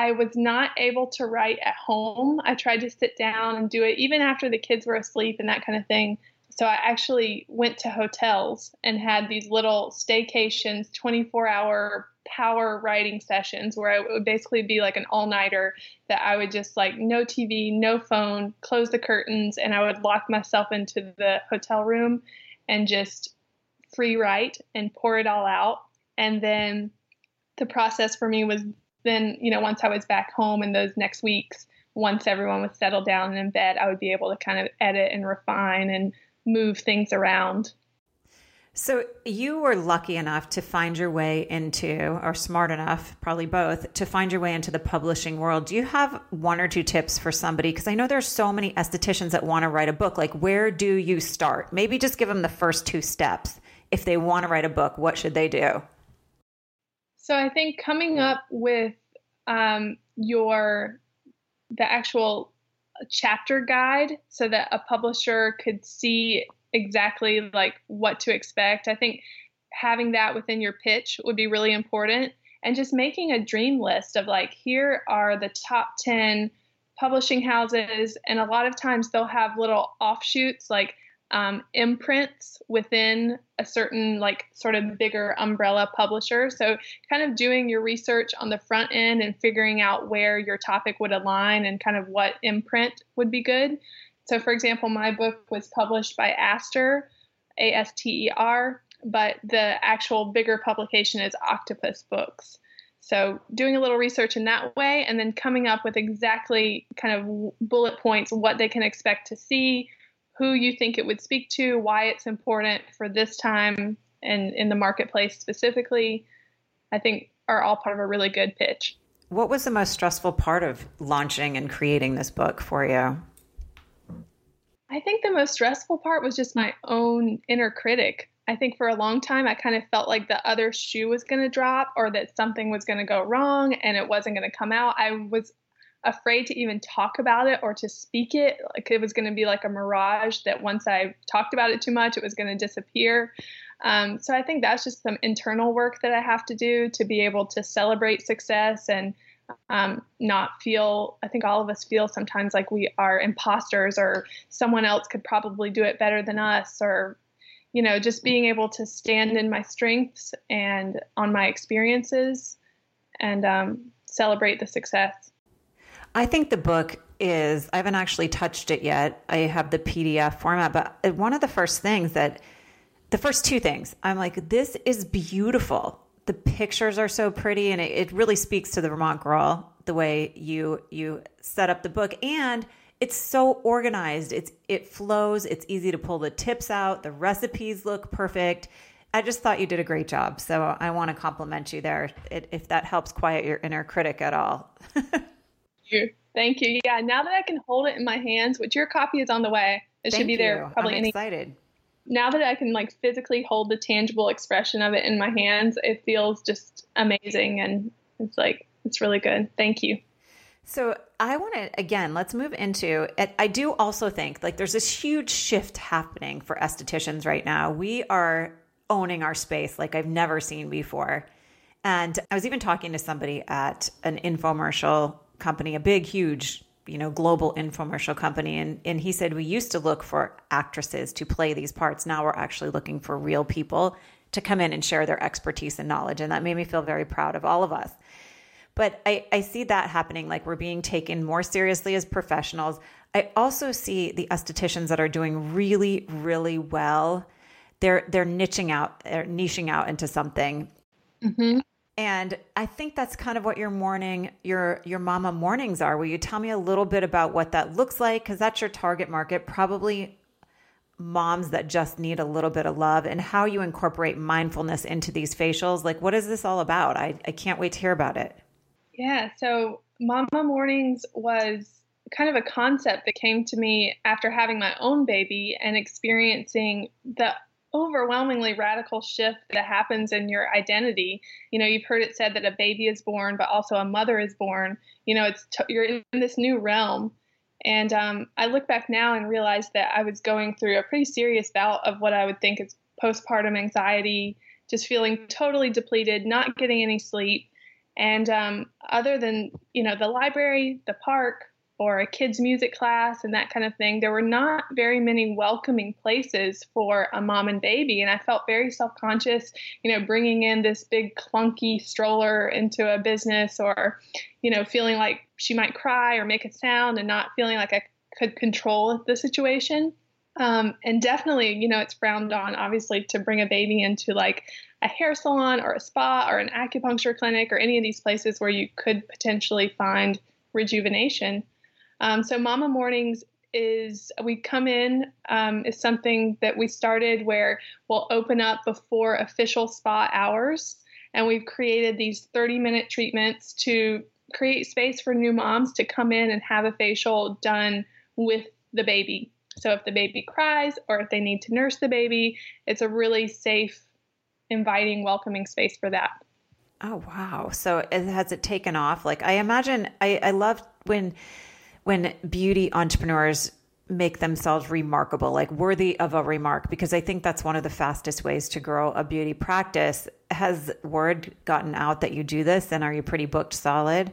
I was not able to write at home. I tried to sit down and do it even after the kids were asleep and that kind of thing. So I actually went to hotels and had these little staycations, 24 hour power writing sessions where it would basically be like an all nighter that I would just like no TV, no phone, close the curtains, and I would lock myself into the hotel room and just free write and pour it all out. And then the process for me was then, you know, once I was back home in those next weeks, once everyone was settled down and in bed, I would be able to kind of edit and refine and move things around. So you were lucky enough to find your way into, or smart enough, probably both, to find your way into the publishing world. Do you have one or two tips for somebody? Because I know there's so many estheticians that want to write a book. Like, where do you start? Maybe just give them the first two steps. If they want to write a book, what should they do? So I think coming up with um, your the actual chapter guide so that a publisher could see exactly like what to expect. I think having that within your pitch would be really important and just making a dream list of like here are the top 10 publishing houses and a lot of times they'll have little offshoots like um, imprints within a certain like sort of bigger umbrella publisher so kind of doing your research on the front end and figuring out where your topic would align and kind of what imprint would be good so, for example, my book was published by Aster, A S T E R, but the actual bigger publication is Octopus Books. So, doing a little research in that way and then coming up with exactly kind of bullet points what they can expect to see, who you think it would speak to, why it's important for this time and in the marketplace specifically, I think are all part of a really good pitch. What was the most stressful part of launching and creating this book for you? I think the most stressful part was just my own inner critic. I think for a long time, I kind of felt like the other shoe was going to drop or that something was going to go wrong and it wasn't going to come out. I was afraid to even talk about it or to speak it. Like it was going to be like a mirage that once I talked about it too much, it was going to disappear. Um, so I think that's just some internal work that I have to do to be able to celebrate success and um, not feel i think all of us feel sometimes like we are imposters or someone else could probably do it better than us or you know just being able to stand in my strengths and on my experiences and um, celebrate the success i think the book is i haven't actually touched it yet. I have the pdf format but uh, one of the first things that the first two things i'm like this is beautiful. The pictures are so pretty and it, it really speaks to the Vermont girl the way you you set up the book. And it's so organized. It's it flows. It's easy to pull the tips out. The recipes look perfect. I just thought you did a great job. So i want to compliment you there it, if that helps quiet your inner critic at all you thank you yeah now that i can hold it in my hands which your copy is on the way it thank should be you. there probably I'm any excited now that I can like physically hold the tangible expression of it in my hands, it feels just amazing and it's like it's really good. Thank you. So I want to again, let's move into it. I do also think like there's this huge shift happening for estheticians right now. We are owning our space like I've never seen before. And I was even talking to somebody at an infomercial company, a big, huge you know global infomercial company and and he said we used to look for actresses to play these parts now we're actually looking for real people to come in and share their expertise and knowledge. And that made me feel very proud of all of us. But I, I see that happening, like we're being taken more seriously as professionals. I also see the estheticians that are doing really, really well. They're they're niching out, they're niching out into something. Mm-hmm. And I think that's kind of what your morning, your your mama mornings are. Will you tell me a little bit about what that looks like? Because that's your target market, probably moms that just need a little bit of love and how you incorporate mindfulness into these facials. Like, what is this all about? I, I can't wait to hear about it. Yeah. So, Mama Mornings was kind of a concept that came to me after having my own baby and experiencing the overwhelmingly radical shift that happens in your identity. You know, you've heard it said that a baby is born, but also a mother is born. You know, it's t- you're in this new realm and um, I look back now and realize that I was going through a pretty serious bout of what I would think is postpartum anxiety, just feeling totally depleted, not getting any sleep. And um, other than, you know, the library, the park, or a kids' music class and that kind of thing, there were not very many welcoming places for a mom and baby. And I felt very self conscious, you know, bringing in this big clunky stroller into a business or, you know, feeling like she might cry or make a sound and not feeling like I could control the situation. Um, and definitely, you know, it's frowned on, obviously, to bring a baby into like a hair salon or a spa or an acupuncture clinic or any of these places where you could potentially find rejuvenation. Um, so Mama Mornings is we come in um, is something that we started where we'll open up before official spa hours, and we've created these 30 minute treatments to create space for new moms to come in and have a facial done with the baby. So if the baby cries or if they need to nurse the baby, it's a really safe, inviting, welcoming space for that. Oh wow! So has it taken off? Like I imagine, I I love when when beauty entrepreneurs make themselves remarkable, like worthy of a remark, because I think that's one of the fastest ways to grow a beauty practice. Has word gotten out that you do this and are you pretty booked solid?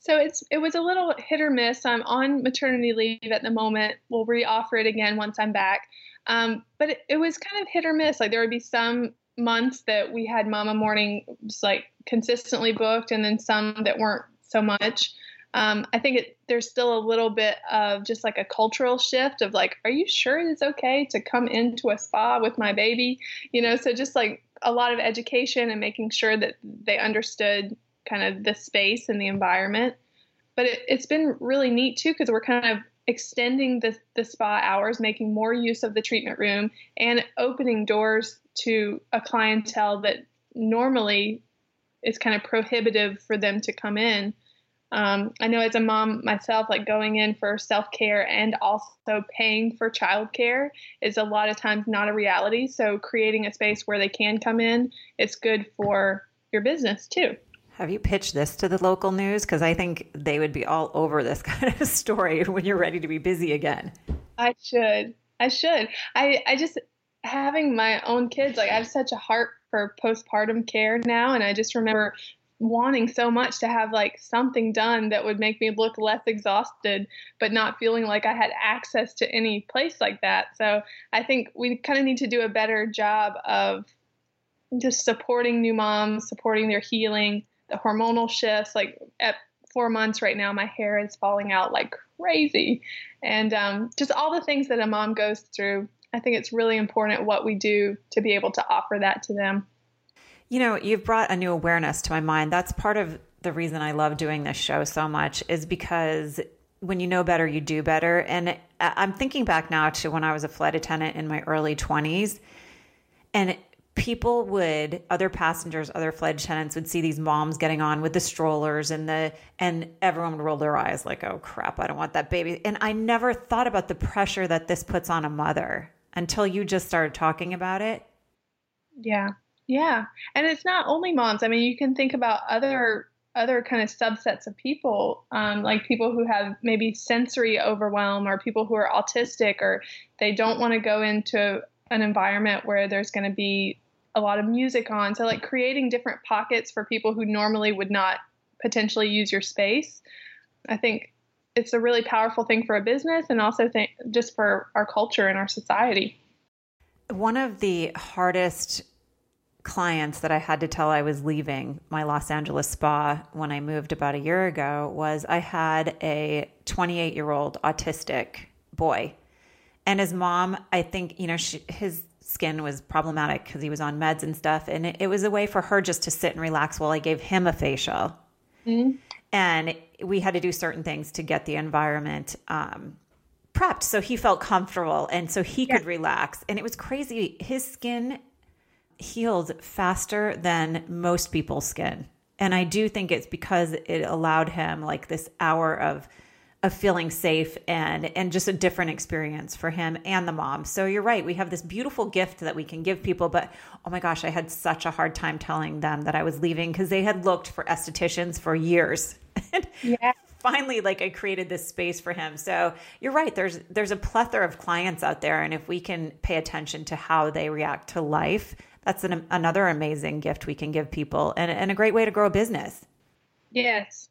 So it's it was a little hit or miss. I'm on maternity leave at the moment. We'll reoffer it again once I'm back. Um, but it, it was kind of hit or miss. Like there would be some months that we had Mama Mornings like consistently booked, and then some that weren't so much um, I think it, there's still a little bit of just like a cultural shift of like, are you sure it's okay to come into a spa with my baby? You know, so just like a lot of education and making sure that they understood kind of the space and the environment. But it, has been really neat too because we're kind of extending the, the spa hours, making more use of the treatment room, and opening doors to a clientele that normally is kind of prohibitive for them to come in. Um, I know as a mom myself, like going in for self care and also paying for childcare is a lot of times not a reality. So creating a space where they can come in, it's good for your business too. Have you pitched this to the local news? Because I think they would be all over this kind of story when you're ready to be busy again. I should. I should. I, I just having my own kids, like I have such a heart for postpartum care now. And I just remember wanting so much to have like something done that would make me look less exhausted but not feeling like I had access to any place like that. So I think we kind of need to do a better job of just supporting new moms, supporting their healing, the hormonal shifts like at 4 months right now my hair is falling out like crazy and um, just all the things that a mom goes through. I think it's really important what we do to be able to offer that to them. You know, you've brought a new awareness to my mind. That's part of the reason I love doing this show so much is because when you know better, you do better. And I'm thinking back now to when I was a flight attendant in my early 20s, and people would other passengers other flight attendants would see these moms getting on with the strollers and the and everyone would roll their eyes like oh crap i don't want that baby and i never thought about the pressure that this puts on a mother until you just started talking about it yeah yeah. And it's not only moms. I mean, you can think about other other kind of subsets of people, um, like people who have maybe sensory overwhelm or people who are autistic or they don't want to go into an environment where there's going to be a lot of music on. So, like creating different pockets for people who normally would not potentially use your space. I think it's a really powerful thing for a business and also th- just for our culture and our society. One of the hardest clients that I had to tell I was leaving my Los Angeles spa when I moved about a year ago was I had a 28 year old autistic boy. And his mom, I think, you know, she, his skin was problematic because he was on meds and stuff. And it, it, was a way for her just to sit and relax while I gave him a facial. Mm-hmm. And we had to do certain things to get the environment um, prepped so he felt comfortable and so he yeah. could relax. And it was crazy. His skin healed faster than most people's skin. And I do think it's because it allowed him like this hour of of feeling safe and and just a different experience for him and the mom. So you're right, we have this beautiful gift that we can give people, but oh my gosh, I had such a hard time telling them that I was leaving because they had looked for estheticians for years. yeah. Finally, like I created this space for him. So you're right. There's there's a plethora of clients out there, and if we can pay attention to how they react to life, that's an, another amazing gift we can give people and, and a great way to grow a business. Yes.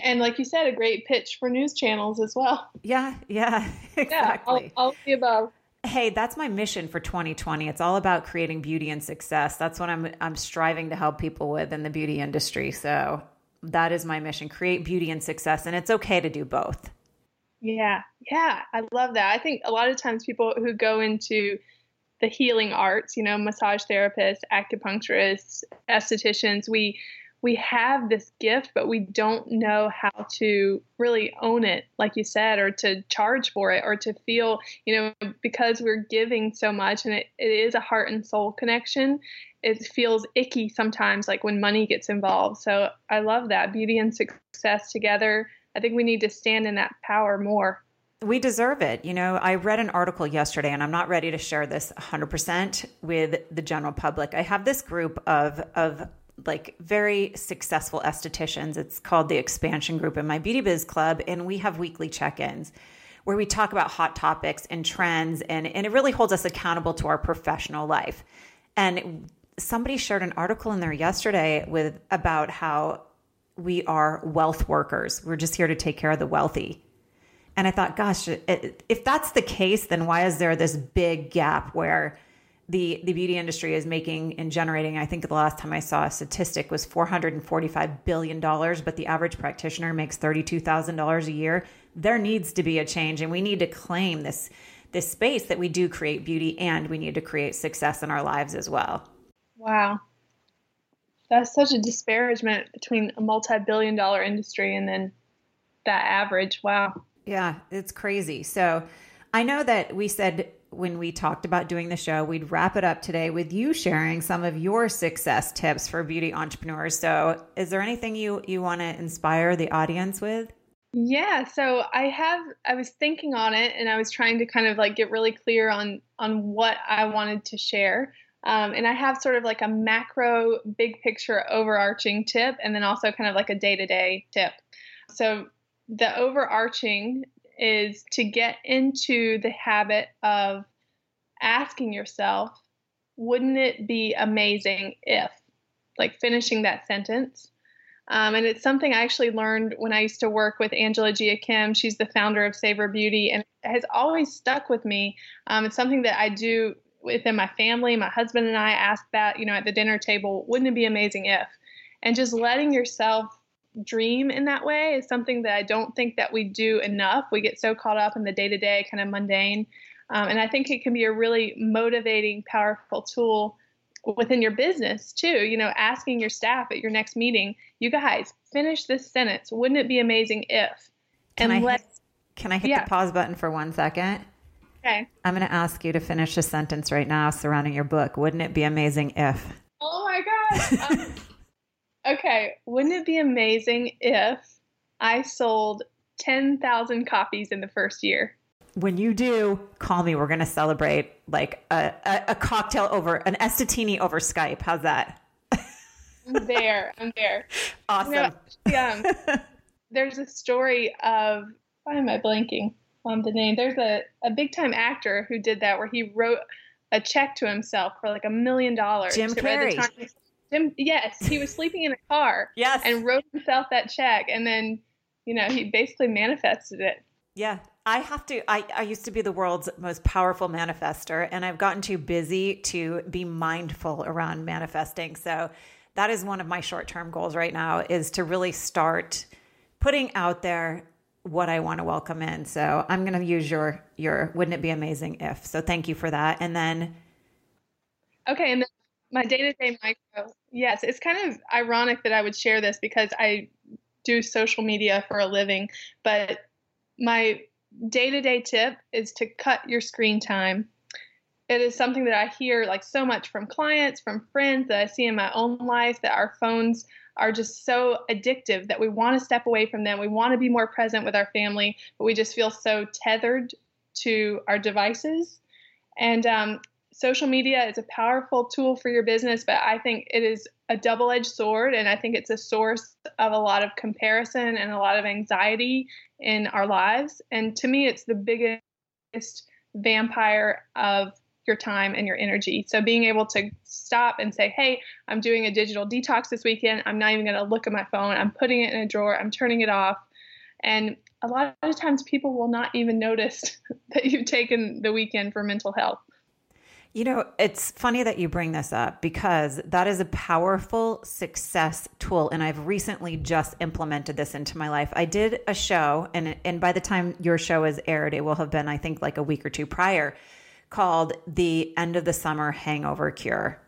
And like you said, a great pitch for news channels as well. Yeah, yeah, exactly. Yeah, all, all the above. Hey, that's my mission for 2020. It's all about creating beauty and success. That's what I'm I'm striving to help people with in the beauty industry. So that is my mission: create beauty and success, and it's okay to do both. Yeah, yeah, I love that. I think a lot of times people who go into the healing arts, you know, massage therapists, acupuncturists, estheticians, we we have this gift, but we don't know how to really own it, like you said, or to charge for it, or to feel, you know, because we're giving so much and it, it is a heart and soul connection, it feels icky sometimes, like when money gets involved. So I love that beauty and success together. I think we need to stand in that power more we deserve it. You know, I read an article yesterday, and I'm not ready to share this 100% with the general public. I have this group of of like very successful estheticians. It's called the Expansion Group in my Beauty Biz Club, and we have weekly check-ins where we talk about hot topics and trends, and and it really holds us accountable to our professional life. And somebody shared an article in there yesterday with about how we are wealth workers. We're just here to take care of the wealthy and I thought, gosh, if that's the case, then why is there this big gap where the the beauty industry is making and generating? I think the last time I saw a statistic was 445 billion dollars, but the average practitioner makes $32,000 a year. There needs to be a change, and we need to claim this this space that we do create beauty and we need to create success in our lives as well. Wow. That's such a disparagement between a multi-billion dollar industry and then that average. Wow. Yeah, it's crazy. So I know that we said when we talked about doing the show, we'd wrap it up today with you sharing some of your success tips for beauty entrepreneurs. So, is there anything you you want to inspire the audience with? Yeah, so I have I was thinking on it and I was trying to kind of like get really clear on on what I wanted to share. Um, and I have sort of like a macro, big picture, overarching tip, and then also kind of like a day to day tip. So the overarching is to get into the habit of asking yourself, wouldn't it be amazing if, like finishing that sentence. Um, and it's something I actually learned when I used to work with Angela Jia Kim. She's the founder of Savor Beauty and has always stuck with me. Um, it's something that I do within my family. My husband and I ask that, you know, at the dinner table, wouldn't it be amazing if? And just letting yourself dream in that way is something that I don't think that we do enough. We get so caught up in the day to day, kind of mundane. Um, and I think it can be a really motivating, powerful tool within your business too. You know, asking your staff at your next meeting, you guys finish this sentence. Wouldn't it be amazing if? Can and I hit, can I hit yeah. the pause button for one second? Okay. I'm going to ask you to finish a sentence right now surrounding your book. Wouldn't it be amazing if? Oh my gosh. Um, Okay, wouldn't it be amazing if I sold 10,000 copies in the first year? When you do, call me. We're going to celebrate like a, a, a, cocktail over an Estatini over Skype. How's that? I'm there. I'm there. Awesome. You know, um, there's a story of, why am I blanking on the name? There's a, a big time actor who did that where he wrote a check to himself for like a million dollars. Jim Carrey. Jim, yes, he was sleeping in a car. yes, and wrote himself that check, and then, you know, he basically manifested it. Yeah. I have to, I, I used to be the world's most powerful manifester, and I've gotten too busy to be mindful around manifesting. So that is one of my short term goals right now is to really start putting out there what I want to welcome in. So I'm going to use your, your, wouldn't it be amazing if? So thank you for that. And then, okay. And then my day to day micro. Yes. It's kind of ironic that I would share this because I do social media for a living, but my day to day tip is to cut your screen time. It is something that I hear like so much from clients, from friends that I see in my own life that our phones are just so addictive that we want to step away from them. We want to be more present with our family, but we just feel so tethered to our devices. And um, social media is a powerful tool for your business, but I think it is a double edged sword. And I think it's a source of a lot of comparison and a lot of anxiety in our lives. And to me, it's the biggest vampire of your time and your energy. So being able to stop and say, hey, I'm doing a digital detox this weekend. I'm not even going to look at my phone. I'm putting it in a drawer. I'm turning it off. And a lot of times people will not even notice that you've taken the weekend for mental health. You know, it's funny that you bring this up because that is a powerful success tool. And I've recently just implemented this into my life. I did a show, and, and by the time your show is aired, it will have been, I think, like a week or two prior, called The End of the Summer Hangover Cure.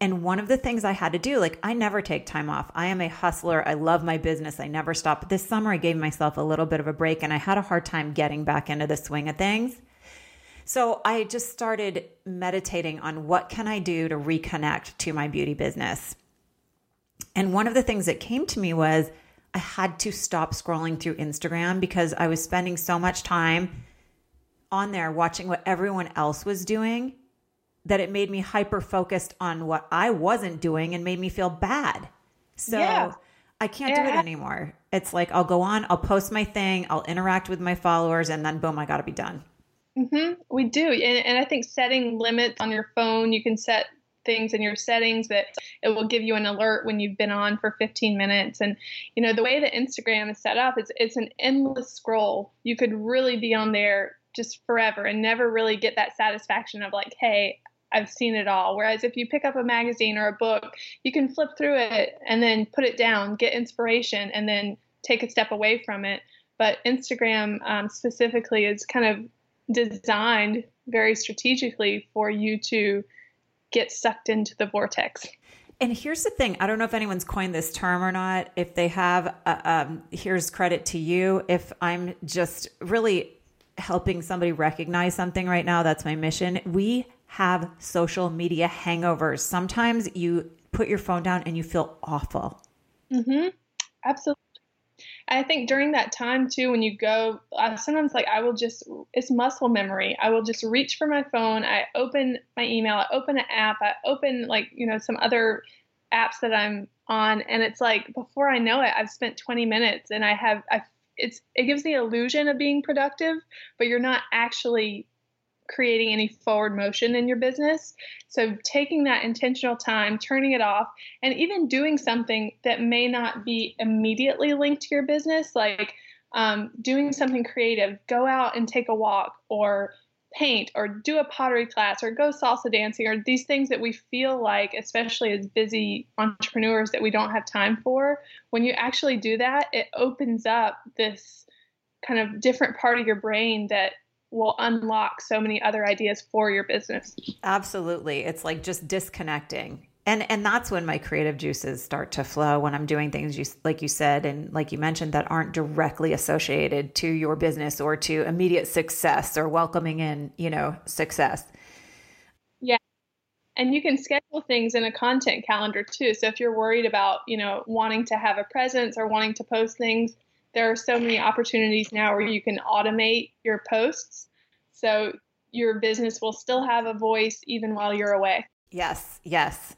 And one of the things I had to do, like, I never take time off. I am a hustler. I love my business. I never stop. But this summer, I gave myself a little bit of a break and I had a hard time getting back into the swing of things. So I just started meditating on what can I do to reconnect to my beauty business. And one of the things that came to me was I had to stop scrolling through Instagram because I was spending so much time on there watching what everyone else was doing that it made me hyper focused on what I wasn't doing and made me feel bad. So yeah. I can't yeah. do it anymore. It's like I'll go on, I'll post my thing, I'll interact with my followers, and then boom, I got to be done. Mm-hmm. We do, and, and I think setting limits on your phone, you can set things in your settings that it will give you an alert when you've been on for 15 minutes. And you know the way that Instagram is set up, it's it's an endless scroll. You could really be on there just forever and never really get that satisfaction of like, hey, I've seen it all. Whereas if you pick up a magazine or a book, you can flip through it and then put it down, get inspiration, and then take a step away from it. But Instagram um, specifically is kind of designed very strategically for you to get sucked into the vortex. And here's the thing I don't know if anyone's coined this term or not. If they have, uh, um, here's credit to you. If I'm just really helping somebody recognize something right now, that's my mission. We have social media hangovers. Sometimes you put your phone down and you feel awful. Mm-hmm. Absolutely. I think during that time too, when you go, uh, sometimes like I will just, it's muscle memory. I will just reach for my phone. I open my email, I open an app, I open like, you know, some other apps that I'm on. And it's like, before I know it, I've spent 20 minutes and I have, I, it's, it gives the illusion of being productive, but you're not actually creating any forward motion in your business. So, taking that intentional time, turning it off, and even doing something that may not be immediately linked to your business, like um, doing something creative, go out and take a walk, or paint, or do a pottery class, or go salsa dancing, or these things that we feel like, especially as busy entrepreneurs, that we don't have time for. When you actually do that, it opens up this kind of different part of your brain that will unlock so many other ideas for your business. Absolutely. It's like just disconnecting. And and that's when my creative juices start to flow when I'm doing things you like you said and like you mentioned that aren't directly associated to your business or to immediate success or welcoming in, you know, success. Yeah. And you can schedule things in a content calendar too. So if you're worried about, you know, wanting to have a presence or wanting to post things, there are so many opportunities now where you can automate your posts. So your business will still have a voice even while you're away. Yes, yes.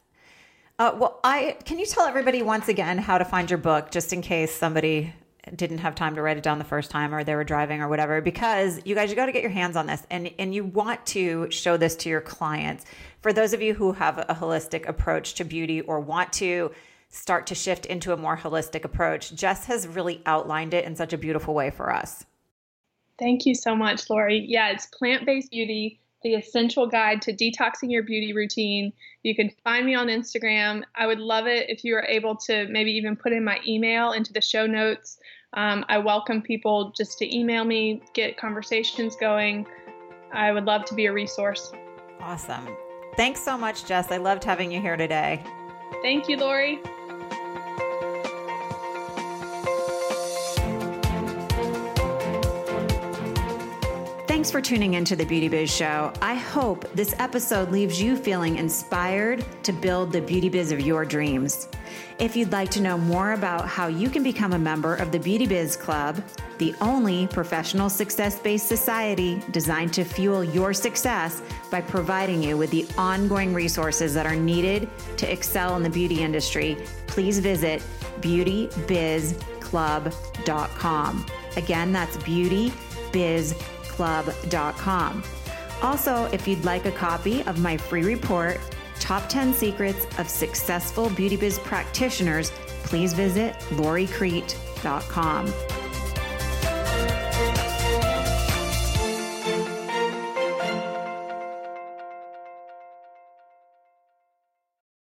Uh, well, I can you tell everybody once again how to find your book, just in case somebody didn't have time to write it down the first time or they were driving or whatever because you guys you got to get your hands on this and and you want to show this to your clients for those of you who have a holistic approach to beauty or want to start to shift into a more holistic approach. Jess has really outlined it in such a beautiful way for us. Thank you so much, Lori. Yeah, it's plant based beauty, the essential guide to detoxing your beauty routine. You can find me on Instagram. I would love it if you are able to maybe even put in my email into the show notes. Um, I welcome people just to email me, get conversations going. I would love to be a resource. Awesome. Thanks so much, Jess. I loved having you here today. Thank you, Lori. Thanks for tuning into the Beauty Biz Show. I hope this episode leaves you feeling inspired to build the beauty biz of your dreams. If you'd like to know more about how you can become a member of the Beauty Biz Club, the only professional success based society designed to fuel your success by providing you with the ongoing resources that are needed to excel in the beauty industry, please visit beautybizclub.com. Again, that's beautybizclub.com club.com. Also, if you'd like a copy of my free report, Top 10 Secrets of Successful Beauty Biz Practitioners, please visit loricrete.com.